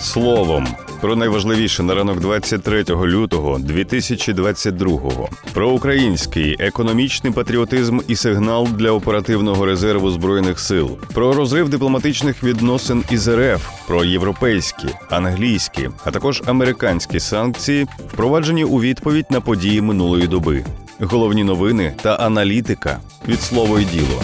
Словом, про найважливіше на ранок 23 лютого 2022-го. Про український економічний патріотизм і сигнал для оперативного резерву збройних сил, про розрив дипломатичних відносин із РФ, про європейські, англійські, а також американські санкції, впроваджені у відповідь на події минулої доби. Головні новини та аналітика від слово й діло.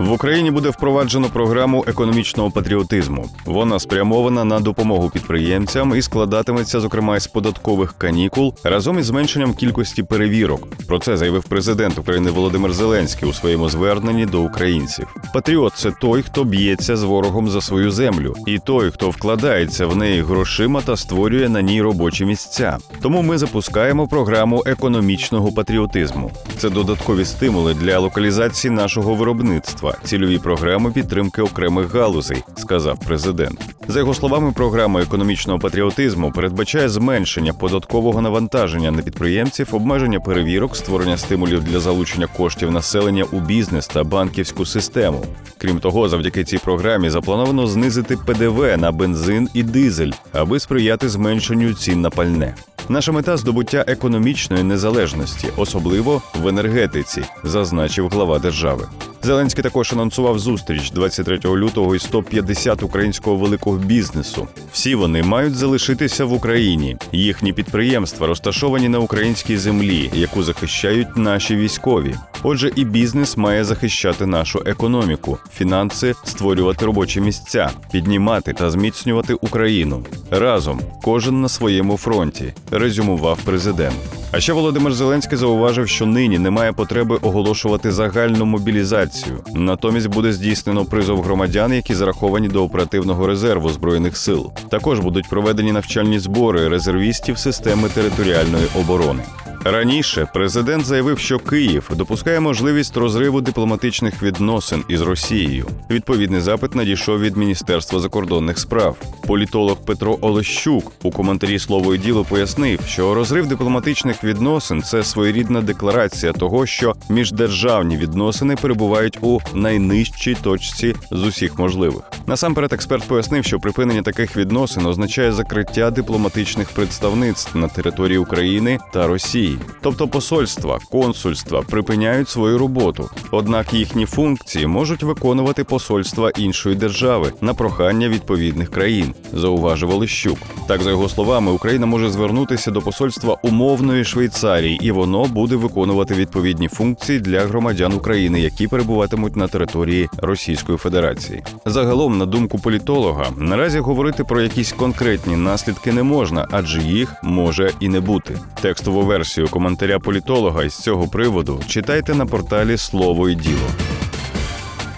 В Україні буде впроваджено програму економічного патріотизму. Вона спрямована на допомогу підприємцям і складатиметься, зокрема, із податкових канікул разом із зменшенням кількості перевірок. Про це заявив президент України Володимир Зеленський у своєму зверненні до українців. Патріот це той, хто б'ється з ворогом за свою землю, і той, хто вкладається в неї грошима та створює на ній робочі місця. Тому ми запускаємо програму економічного патріотизму. Це додаткові стимули для локалізації нашого виробництва, цільові програми підтримки окремих галузей, сказав президент. За його словами, програма економічного патріотизму передбачає зменшення податкового навантаження на підприємців, обмеження перевірок, створення стимулів для залучення коштів населення у бізнес та банківську систему. Крім того, завдяки цій програмі заплановано знизити ПДВ на бензин і дизель, аби сприяти зменшенню цін на пальне. Наша мета здобуття економічної незалежності, особливо в енергетиці, зазначив глава держави. Зеленський також анонсував зустріч 23 лютого і 150 українського великого бізнесу. Всі вони мають залишитися в Україні. Їхні підприємства розташовані на українській землі, яку захищають наші військові. Отже, і бізнес має захищати нашу економіку, фінанси, створювати робочі місця, піднімати та зміцнювати Україну разом, кожен на своєму фронті, резюмував президент. А ще Володимир Зеленський зауважив, що нині немає потреби оголошувати загальну мобілізацію. Натомість буде здійснено призов громадян, які зараховані до оперативного резерву збройних сил. Також будуть проведені навчальні збори резервістів системи територіальної оборони. Раніше президент заявив, що Київ допускає можливість розриву дипломатичних відносин із Росією. Відповідний запит надійшов від Міністерства закордонних справ. Політолог Петро Олещук у коментарі слово і діло пояснив, що розрив дипломатичних відносин це своєрідна декларація того, що міждержавні відносини перебувають у найнижчій точці з усіх можливих. Насамперед, експерт пояснив, що припинення таких відносин означає закриття дипломатичних представництв на території України та Росії, тобто посольства, консульства припиняють свою роботу. Однак їхні функції можуть виконувати посольства іншої держави на прохання відповідних країн, зауважив Олещук. Так, за його словами, Україна може звернутися до посольства умовної Швейцарії, і воно буде виконувати відповідні функції для громадян України, які перебуватимуть на території Російської Федерації. Загалом, на думку політолога, наразі говорити про якісь конкретні наслідки не можна, адже їх може і не бути. Текстову версію коментаря політолога із цього приводу читайте на порталі Слово і діло.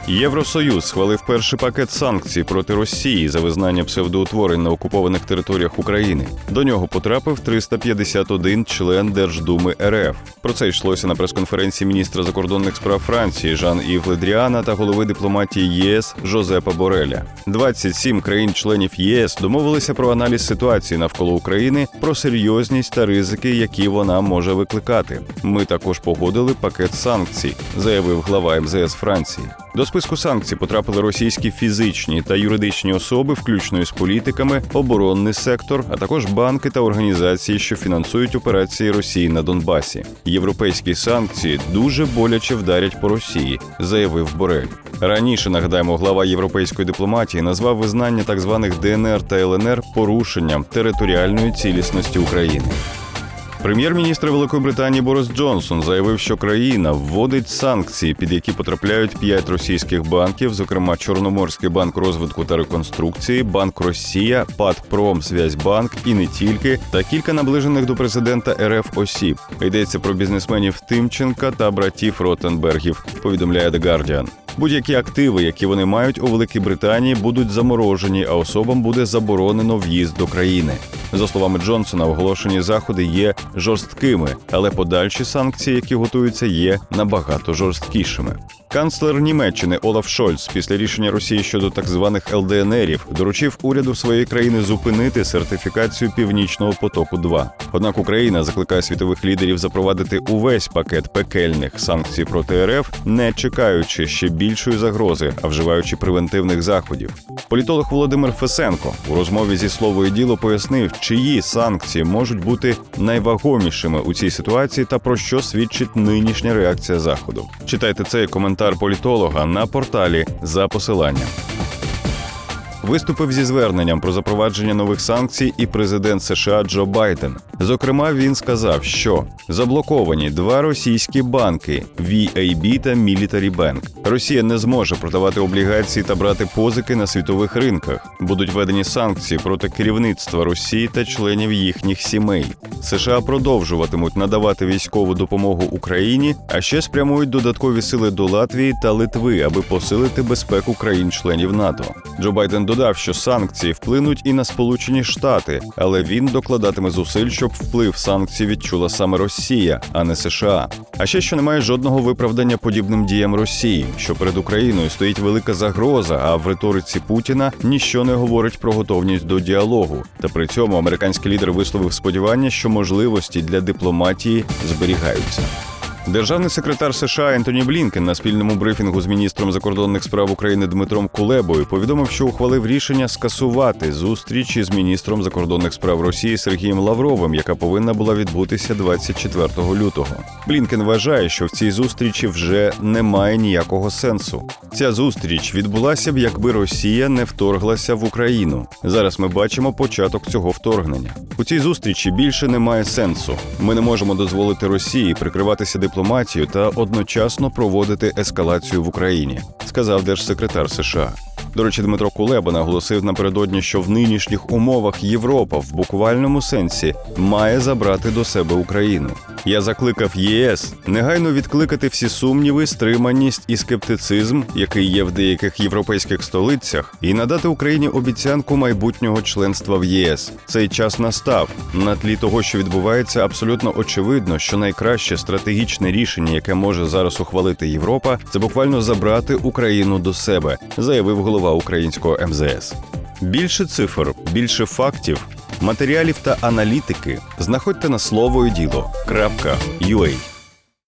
Євросоюз схвалив перший пакет санкцій проти Росії за визнання псевдоутворень на окупованих територіях України. До нього потрапив 351 член Держдуми РФ. Про це йшлося на прес-конференції міністра закордонних справ Франції Жан Ів Ледріана та голови дипломатії ЄС Жозепа Бореля. 27 країн-членів ЄС домовилися про аналіз ситуації навколо України, про серйозність та ризики, які вона може викликати. Ми також погодили пакет санкцій, заявив глава МЗС Франції. До списку санкцій потрапили російські фізичні та юридичні особи, включно із політиками, оборонний сектор, а також банки та організації, що фінансують операції Росії на Донбасі. Європейські санкції дуже боляче вдарять по Росії, заявив Борель. Раніше нагадаємо, глава європейської дипломатії назвав визнання так званих ДНР та ЛНР порушенням територіальної цілісності України. Прем'єр-міністр Великої Британії Борис Джонсон заявив, що країна вводить санкції, під які потрапляють п'ять російських банків, зокрема Чорноморський банк розвитку та реконструкції, Банк Росія, ПАД Промсвязьбанк і не тільки, та кілька наближених до президента РФ осіб. Йдеться про бізнесменів Тимченка та братів Ротенбергів. Повідомляє The Guardian. Будь-які активи, які вони мають у Великій Британії, будуть заморожені, а особам буде заборонено в'їзд до країни. За словами Джонсона, оголошені заходи є жорсткими, але подальші санкції, які готуються, є набагато жорсткішими. Канцлер Німеччини Олаф Шольц після рішення Росії щодо так званих ЛДНРів доручив уряду своєї країни зупинити сертифікацію Північного потоку. 2 однак Україна закликає світових лідерів запровадити увесь пакет пекельних санкцій проти РФ, не чекаючи ще більшої загрози, а вживаючи превентивних заходів. Політолог Володимир Фесенко у розмові зі словою діло пояснив, чиї санкції можуть бути найвагомішими у цій ситуації та про що свідчить нинішня реакція заходу. Читайте цей коментар політолога на порталі за посиланням. Виступив зі зверненням про запровадження нових санкцій і президент США Джо Байден. Зокрема, він сказав, що заблоковані два російські банки VAB та Military Bank. Росія не зможе продавати облігації та брати позики на світових ринках. Будуть введені санкції проти керівництва Росії та членів їхніх сімей. США продовжуватимуть надавати військову допомогу Україні, а ще спрямують додаткові сили до Латвії та Литви, аби посилити безпеку країн-членів НАТО. Джо Байден додав, що санкції вплинуть і на Сполучені Штати, але він докладатиме зусиль, щоб вплив санкцій відчула саме Росія, а не США. А ще що немає жодного виправдання подібним діям Росії, що перед Україною стоїть велика загроза, а в риториці Путіна ніщо не говорить про готовність до діалогу. Та при цьому американський лідер висловив сподівання, що можливості для дипломатії зберігаються. Державний секретар США Ентоні Блінкен на спільному брифінгу з міністром закордонних справ України Дмитром Кулебою повідомив, що ухвалив рішення скасувати зустріч із міністром закордонних справ Росії Сергієм Лавровим, яка повинна була відбутися 24 лютого. Блінкен вважає, що в цій зустрічі вже немає ніякого сенсу. Ця зустріч відбулася б, якби Росія не вторглася в Україну. Зараз ми бачимо початок цього вторгнення. У цій зустрічі більше немає сенсу. Ми не можемо дозволити Росії прикриватися дипломатією та одночасно проводити ескалацію в Україні, сказав держсекретар США. До речі, Дмитро Кулеба наголосив напередодні, що в нинішніх умовах Європа в буквальному сенсі має забрати до себе Україну. Я закликав ЄС негайно відкликати всі сумніви, стриманість і скептицизм, який є в деяких європейських столицях, і надати Україні обіцянку майбутнього членства в ЄС. Цей час настав. На тлі того, що відбувається, абсолютно очевидно, що найкраще стратегічне рішення, яке може зараз ухвалити Європа, це буквально забрати Україну до себе, заявив голова українського МЗС. Більше цифр, більше фактів, матеріалів та аналітики знаходьте на слово і діло.ua.